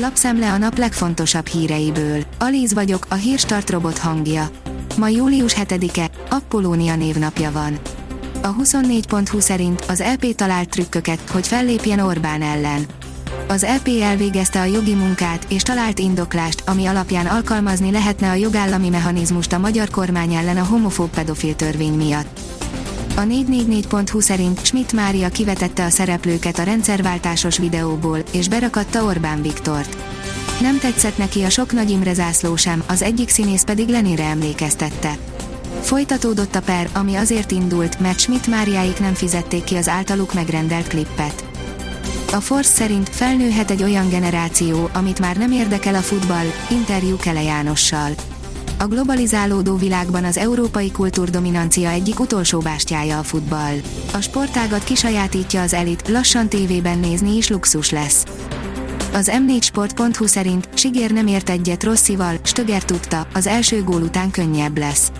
Lapszemle a nap legfontosabb híreiből. Alíz vagyok, a hírstart robot hangja. Ma július 7-e, Apollónia névnapja van. A 24.20 szerint az EP talált trükköket, hogy fellépjen Orbán ellen. Az EP elvégezte a jogi munkát és talált indoklást, ami alapján alkalmazni lehetne a jogállami mechanizmust a magyar kormány ellen a homofób pedofil törvény miatt. A 444.hu szerint Schmidt Mária kivetette a szereplőket a rendszerváltásos videóból, és berakatta Orbán Viktort. Nem tetszett neki a sok Nagy Imre zászló sem, az egyik színész pedig Lenére emlékeztette. Folytatódott a per, ami azért indult, mert Schmidt Máriáik nem fizették ki az általuk megrendelt klippet. A Force szerint felnőhet egy olyan generáció, amit már nem érdekel a futball, interjú Kele Jánossal. A globalizálódó világban az európai kultúrdominancia egyik utolsó bástyája a futball. A sportágat kisajátítja az elit, lassan tévében nézni is luxus lesz. Az m4sport.hu szerint Sigér nem ért egyet Rosszival, Stöger tudta, az első gól után könnyebb lesz.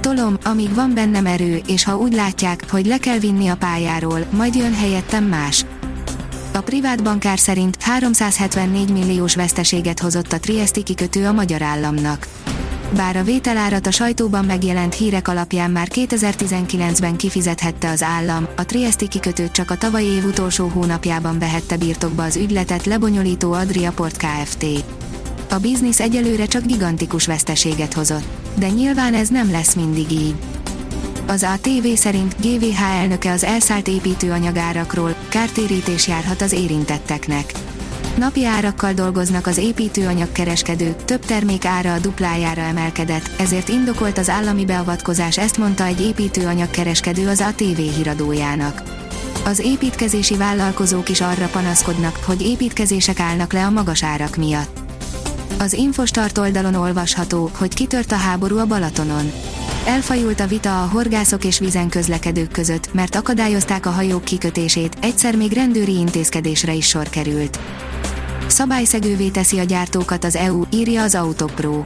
Tolom, amíg van bennem erő, és ha úgy látják, hogy le kell vinni a pályáról, majd jön helyettem más. A privát bankár szerint 374 milliós veszteséget hozott a Triesti kikötő a magyar államnak. Bár a vételárat a sajtóban megjelent hírek alapján már 2019-ben kifizethette az állam, a Triesti kikötőt csak a tavalyi év utolsó hónapjában vehette birtokba az ügyletet lebonyolító Adria Port Kft. A biznisz egyelőre csak gigantikus veszteséget hozott. De nyilván ez nem lesz mindig így. Az ATV szerint GVH elnöke az elszállt építőanyagárakról, kártérítés járhat az érintetteknek. Napi árakkal dolgoznak az építőanyagkereskedők, több termék ára a duplájára emelkedett, ezért indokolt az állami beavatkozás, ezt mondta egy építőanyagkereskedő az ATV híradójának. Az építkezési vállalkozók is arra panaszkodnak, hogy építkezések állnak le a magas árak miatt. Az Infostart oldalon olvasható, hogy kitört a háború a Balatonon. Elfajult a vita a horgászok és vizen közlekedők között, mert akadályozták a hajók kikötését, egyszer még rendőri intézkedésre is sor került. Szabályszegővé teszi a gyártókat az EU, írja az Autopro.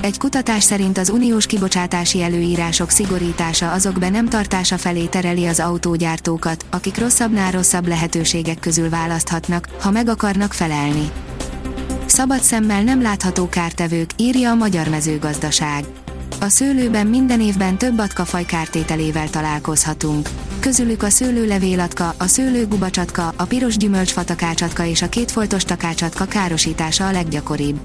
Egy kutatás szerint az uniós kibocsátási előírások szigorítása azok be nem tartása felé tereli az autógyártókat, akik rosszabbnál rosszabb lehetőségek közül választhatnak, ha meg akarnak felelni. Szabad szemmel nem látható kártevők, írja a Magyar Mezőgazdaság. A szőlőben minden évben több atkafaj kártételével találkozhatunk. Közülük a szőlőlevélatka, a szőlőgubacsatka, a piros gyümölcsfatakácsatka és a kétfoltos takácsatka károsítása a leggyakoribb.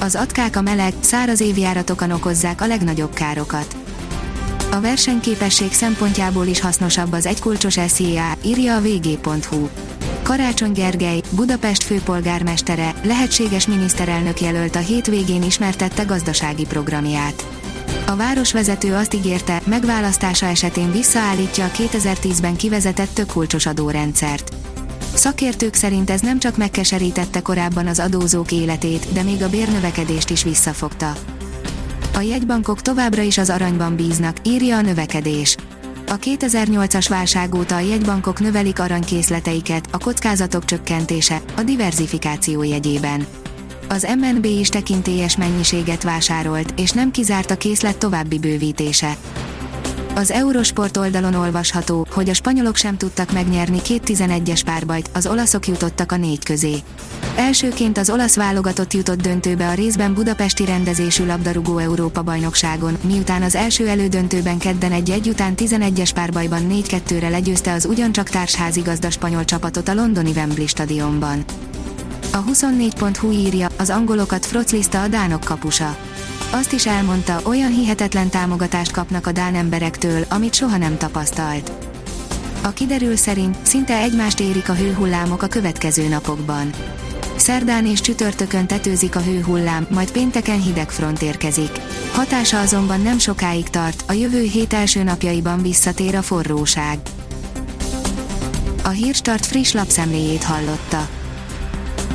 Az atkák a meleg, száraz évjáratokon okozzák a legnagyobb károkat. A versenyképesség szempontjából is hasznosabb az egykulcsos SZIA, írja a vg.hu. Karácsony Gergely, Budapest főpolgármestere, lehetséges miniszterelnök jelölt a hétvégén ismertette gazdasági programját. A városvezető azt ígérte, megválasztása esetén visszaállítja a 2010-ben kivezetett tökkulcsos adórendszert. Szakértők szerint ez nem csak megkeserítette korábban az adózók életét, de még a bérnövekedést is visszafogta. A jegybankok továbbra is az aranyban bíznak, írja a növekedés. A 2008-as válság óta a jegybankok növelik aranykészleteiket, a kockázatok csökkentése, a diversifikáció jegyében. Az MNB is tekintélyes mennyiséget vásárolt, és nem kizárt a készlet további bővítése. Az Eurosport oldalon olvasható, hogy a spanyolok sem tudtak megnyerni két 11-es párbajt, az olaszok jutottak a négy közé. Elsőként az olasz válogatott jutott döntőbe a részben budapesti rendezésű labdarúgó Európa bajnokságon, miután az első elődöntőben kedden egy-egy után 11-es párbajban 4-2-re legyőzte az ugyancsak társházigazda spanyol csapatot a londoni Wembley stadionban. A 24.hu írja, az angolokat froclizta a dánok kapusa. Azt is elmondta, olyan hihetetlen támogatást kapnak a dán emberektől, amit soha nem tapasztalt. A kiderül szerint szinte egymást érik a hőhullámok a következő napokban. Szerdán és csütörtökön tetőzik a hőhullám, majd pénteken hideg front érkezik. Hatása azonban nem sokáig tart, a jövő hét első napjaiban visszatér a forróság. A Hírstart friss lapszemléjét hallotta.